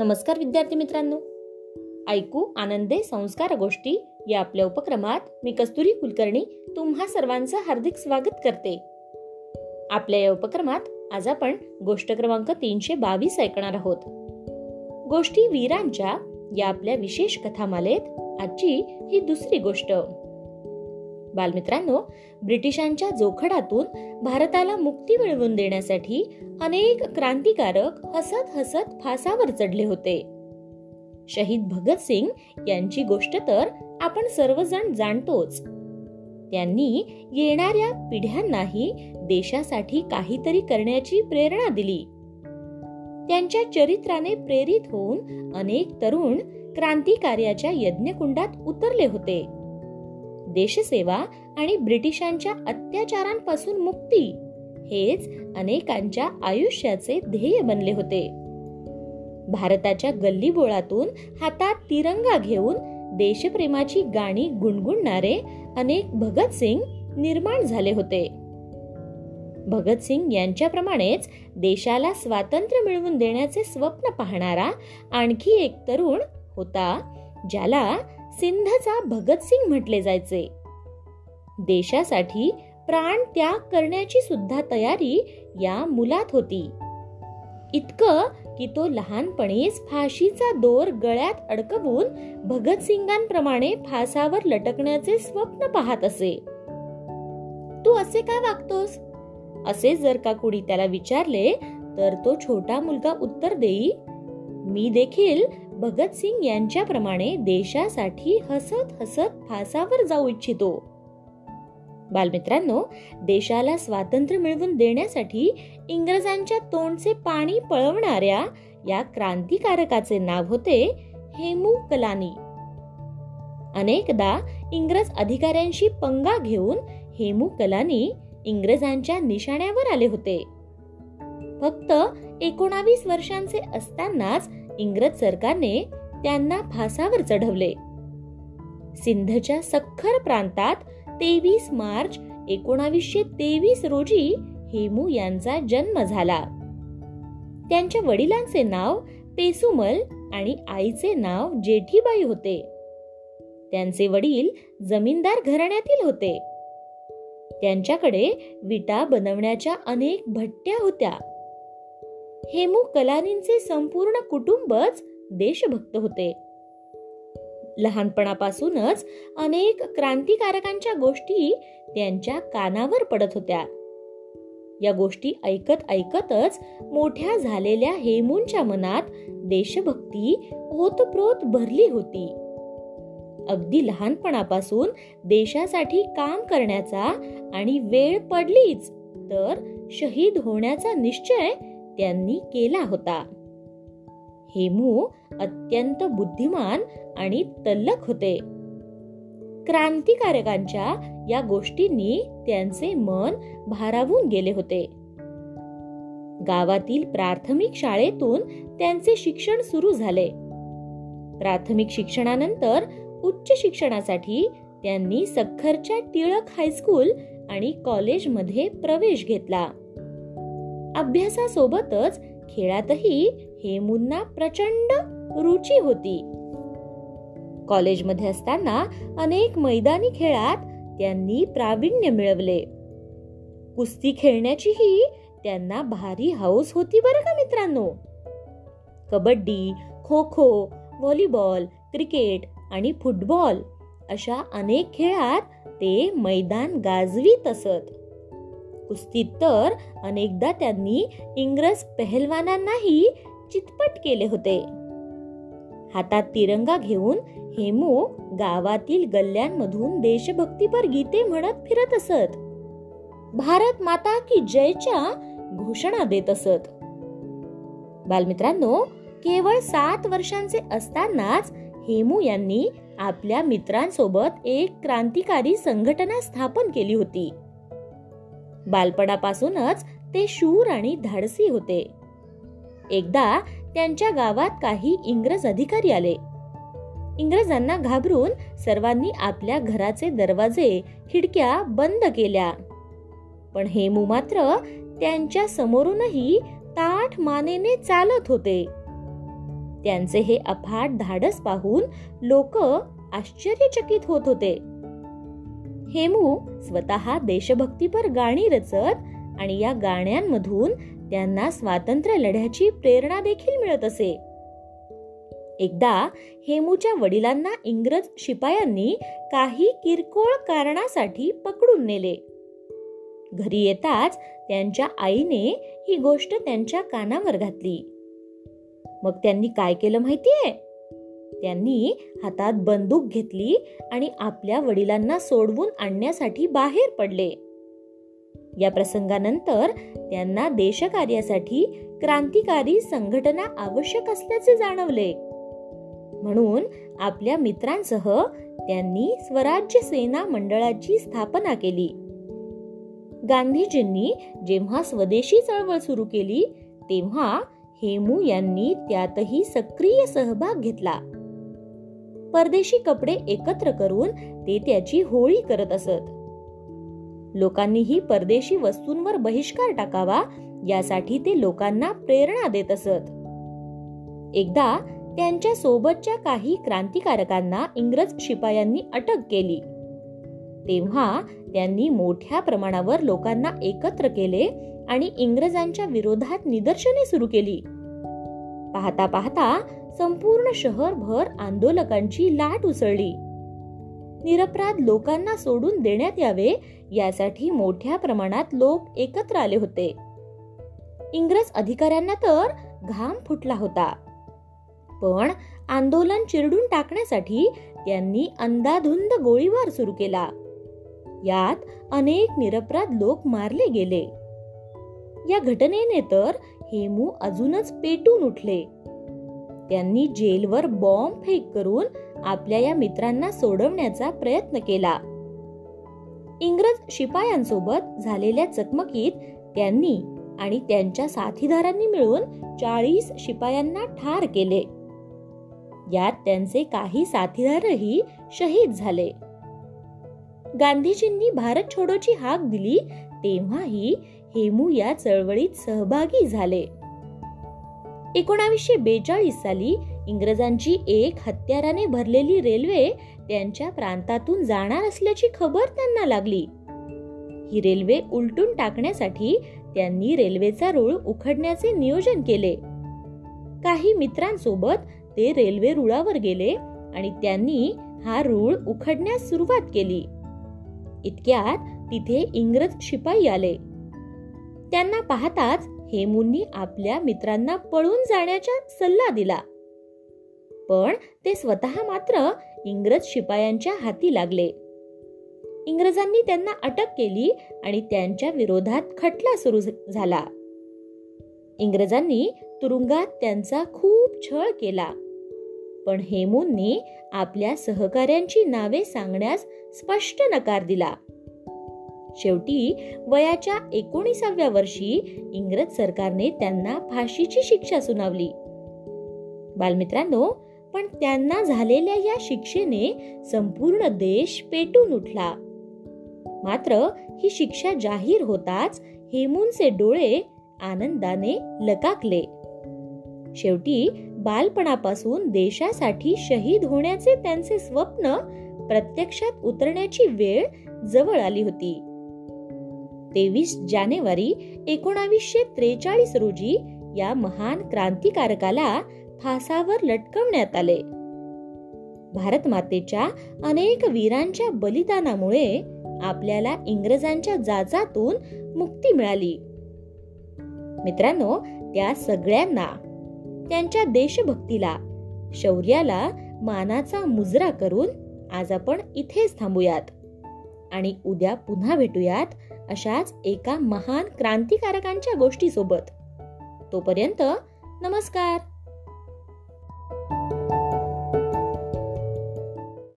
नमस्कार विद्यार्थी मित्रांनो. ऐकू आनंदे संस्कार गोष्टी या आपल्या उपक्रमात मी कस्तुरी कुलकर्णी तुम्हा सर्वांचं हार्दिक स्वागत करते. आपल्या या उपक्रमात आज आपण गोष्ट क्रमांक तीनशे बावीस ऐकणार आहोत. गोष्टी वीरांच्या या आपल्या विशेष कथामालेत आजची ही दुसरी गोष्ट. बालमित्रांनो ब्रिटिशांच्या जोखडातून भारताला मुक्ती मिळवून देण्यासाठी अनेक क्रांतिकारक हसत हसत फासावर चढले होते. शहीद भगतसिंग यांची गोष्ट तर आपण सर्वजण जाणतोच. त्यांनी येणाऱ्या पिढ्यांनाही देशासाठी काहीतरी करण्याची प्रेरणा दिली. त्यांच्या चरित्राने प्रेरित होऊन अनेक तरुण क्रांतिकार्याच्या यज्ञकुंडात उतरले होते. देशसेवा आणि ब्रिटिशांच्या अत्याचारांपासून मुक्ती हेच अनेकांच्या आयुष्याचे ध्येय बनले होते. भारताच्या गल्लीबोळातून हातात तिरंगा घेऊन देशप्रेमाची गाणी गुणगुणणारे अनेक भगतसिंग निर्माण झाले होते. भगतसिंग यांच्याप्रमाणेच देशाला स्वातंत्र्य मिळवून देण्याचे स्वप्न पाहणारा आणखी एक तरुण होता ज्याला सिंधचा भगतसिंग म्हटले जायचे. देशासाठी प्राण त्याग करण्याची सुद्धा तयारी या मुलात होती. इतकं की तो लहानपणीच फाशीचा दोर गळ्यात अडकवून भगतसिंगांप्रमाणे फासावर लटकण्याचे स्वप्न पाहत असे. तू असे काय वागतोस? असे जर का कुणी त्याला विचारले तर तो छोटा मुलगा उत्तर देई. मी देखील भगतसिंग यांच्याप्रमाणे देशासाठी हसत हसत फासावर जाऊ इच्छितो. बालमित्रांनो देशाला स्वातंत्र्य मिळवून देण्यासाठी इंग्रजांच्या तोंडचे पाणी पळवणाऱ्या या क्रांतिकारकाचे नाव होते हेमू कलानी. अनेकदा इंग्रज अधिकाऱ्यांशी पंगा घेऊन हेमू कलानी इंग्रजांच्या निशाण्यावर आले होते. फक्त एकोणावीस वर्षांचे असतानाच इंग्रज सरकारने त्यांना फासावर चढवले. सिंधच्या सखर प्रांतात तेवीस मार्च एकोणावीसशे तेवीस रोजी हेमू यांचा जन्म झाला. त्यांच्या वडिलांचे नाव पेसुमल आणि आईचे नाव जेठीबाई होते. त्यांचे वडील जमीनदार घराण्यातील होते. त्यांच्याकडे विटा बनवण्याच्या अनेक भट्ट्या होत्या. हेमू कलानींचे संपूर्ण कुटुंबच देशभक्त होते. लहानपणापासूनच अनेक क्रांतिकारकांच्या गोष्टी त्यांच्या कानावर पडत होत्या. या गोष्टी ऐकत ऐकतच मोठ्या झालेल्या हेमूंच्या मनात देशभक्ती ओतप्रोत भरली होती. अगदी लहानपणापासून देशासाठी काम करण्याचा आणि वेळ पडलीच तर शहीद होण्याचा निश्चय त्यांनी केला होता. हेमू अत्यंत बुद्धिमान आणि तल्लक होते. क्रांतिकारकांच्या या गोष्टींनी त्यांचे मन भारावून गेले होते. गावातील प्राथमिक शाळेतून त्यांचे शिक्षण सुरू झाले. प्राथमिक शिक्षणानंतर उच्च शिक्षणासाठी त्यांनी सखरच्या टिळक हायस्कूल आणि कॉलेजमध्ये प्रवेश घेतला. अभ्यासासोबतच खेळातही हेमूंना प्रचंड रुची होती. कॉलेजमध्ये असताना अनेक मैदानी खेळात त्यांनी प्रावीण्य मिळवले. कुस्ती खेळण्याचीही त्यांना भारी हौस होती बरं का मित्रांनो? कबड्डी खो खो व्हॉलीबॉल क्रिकेट आणि फुटबॉल अशा अनेक खेळात ते मैदान गाजवीत असत. कुस्तीत तर अनेकदा त्यांनी इंग्रज पहलवानांनाही चितपट केले होते. हातात तिरंगा घेऊन हेमू गावातील गल्ल्यांमधून देशभक्तीपर गीते म्हणत फिरत असत. भारत माता की जयच्या घोषणा देत असत. बालमित्रांनो केवळ सात वर्षांचे असतानाच हेमू यांनी आपल्या मित्रांसोबत एक क्रांतिकारी संघटना स्थापन केली होती. बालपणापासूनच ते शूर आणि धाडसी होते. एकदा त्यांच्या गावात काही इंग्रज अधिकारी आले. इंग्रजांना घाबरून सर्वांनी आपल्या घराचे दरवाजे खिडक्या बंद केल्या. पण हेमू मात्र त्यांच्या समोरूनही ताठ मानेने चालत होते. त्यांचे हे अफाट धाडस पाहून लोक आश्चर्यचकित होत होते. हेमू स्वतः देशभक्तीपर गाणी रचत आणि या गाण्यांमधून त्यांना स्वातंत्र्य लढ्याची प्रेरणा देखील मिळत असे. एकदा हेमूच्या वडिलांना इंग्रज शिपायांनी काही किरकोळ कारणासाठी पकडून नेले. घरी येताच त्यांच्या आईने ही गोष्ट त्यांच्या कानावर घातली. मग त्यांनी काय केलं माहितीये? त्यांनी हातात बंदूक घेतली आणि आपल्या वडिलांना सोडवून आणण्यासाठी बाहेर पडले. या प्रसंगानंतर त्यांना देशकार्यासाठी क्रांतिकारी संघटना आवश्यक असल्याचे जाणवले. म्हणून आपल्या मित्रांसह त्यांनी स्वराज्य सेना मंडळाची स्थापना केली. गांधीजींनी जेव्हा स्वदेशी चळवळ सुरू केली तेव्हा हेमू यांनी त्यातही सक्रिय सहभाग घेतला. परदेशी कपडे एकत्र करून ते त्याची होळी करत असत. लोकांनीही परदेशी वस्तूंवर बहिष्कार टाकावा यासाठी ते लोकांना प्रेरणा देत असत. एकदा त्यांच्या सोबतच्या काही क्रांतिकारकांना इंग्रज शिपायांनी अटक केली. तेव्हा त्यांनी मोठ्या प्रमाणावर लोकांना एकत्र केले आणि इंग्रजांच्या विरोधात निदर्शने सुरू केली. पाहता पाहता संपूर्ण शहरभर आंदोलकांची लाट उसळली. निरपराध लोकांना सोडून देण्यात यावे यासाठी मोठ्या प्रमाणात लोक एकत्र आले होते. इंग्रज अधिकाऱ्यांना तर घाम फुटला होता. पण आंदोलन चिरडून टाकण्यासाठी त्यांनी अंदाधुंद गोळीबार सुरू केला. यात अनेक निरपराध लोक मारले गेले. या घटनेने तर हेमू अजूनच पेटून उठले. त्यांनी जेलवर बॉम्ब फेक करून आपल्या या मित्रांना सोडवण्याचा प्रयत्न केला. इंग्रज शिपायांसोबत झालेल्या चकमकीत त्यांनी आणि त्यांच्या साथीदारांनी मिळून चाळीस शिपायांना ठार केले. यात त्यांचे काही साथीदारही शहीद झाले. गांधीजींनी भारत छोडोची हाक दिली तेव्हाही हेमू या चळवळीत सहभागी झाले. एकोणावीसशे बेचाळीस साली इंग्रजांची एक हत्याराने भरलेली रेल्वे त्यांच्या प्रांतातून जाणार असल्याची खबर त्यांना लागली. ही रेल्वे उलटून टाकण्यासाठी त्यांनी रेल्वेचा रूळ उखडण्याचे नियोजन केले. काही मित्रांसोबत ते रेल्वे रुळावर गेले आणि त्यांनी हा रूळ उखडण्यास सुरुवात केली. इतक्यात तिथे इंग्रज शिपाई आले. त्यांना पाहताच हेमूंनी आपल्या मित्रांना पळून जाण्याचा सल्ला दिला. पण ते स्वतः मात्र इंग्रज शिपायांच्या हाती लागले. इंग्रजांनी त्यांना अटक केली आणि त्यांच्या विरोधात खटला सुरू झाला. इंग्रजांनी तुरुंगात त्यांचा खूप छळ केला. पण हेमूंनी आपल्या सहकाऱ्यांची नावे सांगण्यास स्पष्ट नकार दिला. शेवटी वयाच्या एकोणीसाव्या वर्षी इंग्रज सरकारने त्यांना फाशीची शिक्षा सुनावली. बालमित्रांनो पण त्यांना झालेल्या या शिक्षेने संपूर्ण देश पेटून उठला. मात्र ही शिक्षा जाहीर होताच हेमूनचे डोळे आनंदाने लकाकले. शेवटी बालपणापासून देशासाठी शहीद होण्याचे त्यांचे स्वप्न प्रत्यक्षात उतरण्याची वेळ जवळ आली होती. तेवीस जानेवारी एकोणावीसशे त्रेचाळीस रोजी या महान क्रांतिकारकाला फासावर लटकवण्यात आले. भारत मातेच्या अनेक वीरांच्या बलिदानामुळे आपल्याला इंग्रजांच्या जाचातून मुक्ती मिळाली. मित्रांनो त्या सगळ्यांना त्यांच्या देशभक्तीला शौर्याला मानाचा मुजरा करून आज आपण इथेच थांबूयात आणि उद्या पुन्हा भेटूयात अशाच एका महान क्रांतिकारकांच्या गोष्टीसोबत. तोपर्यंत नमस्कार.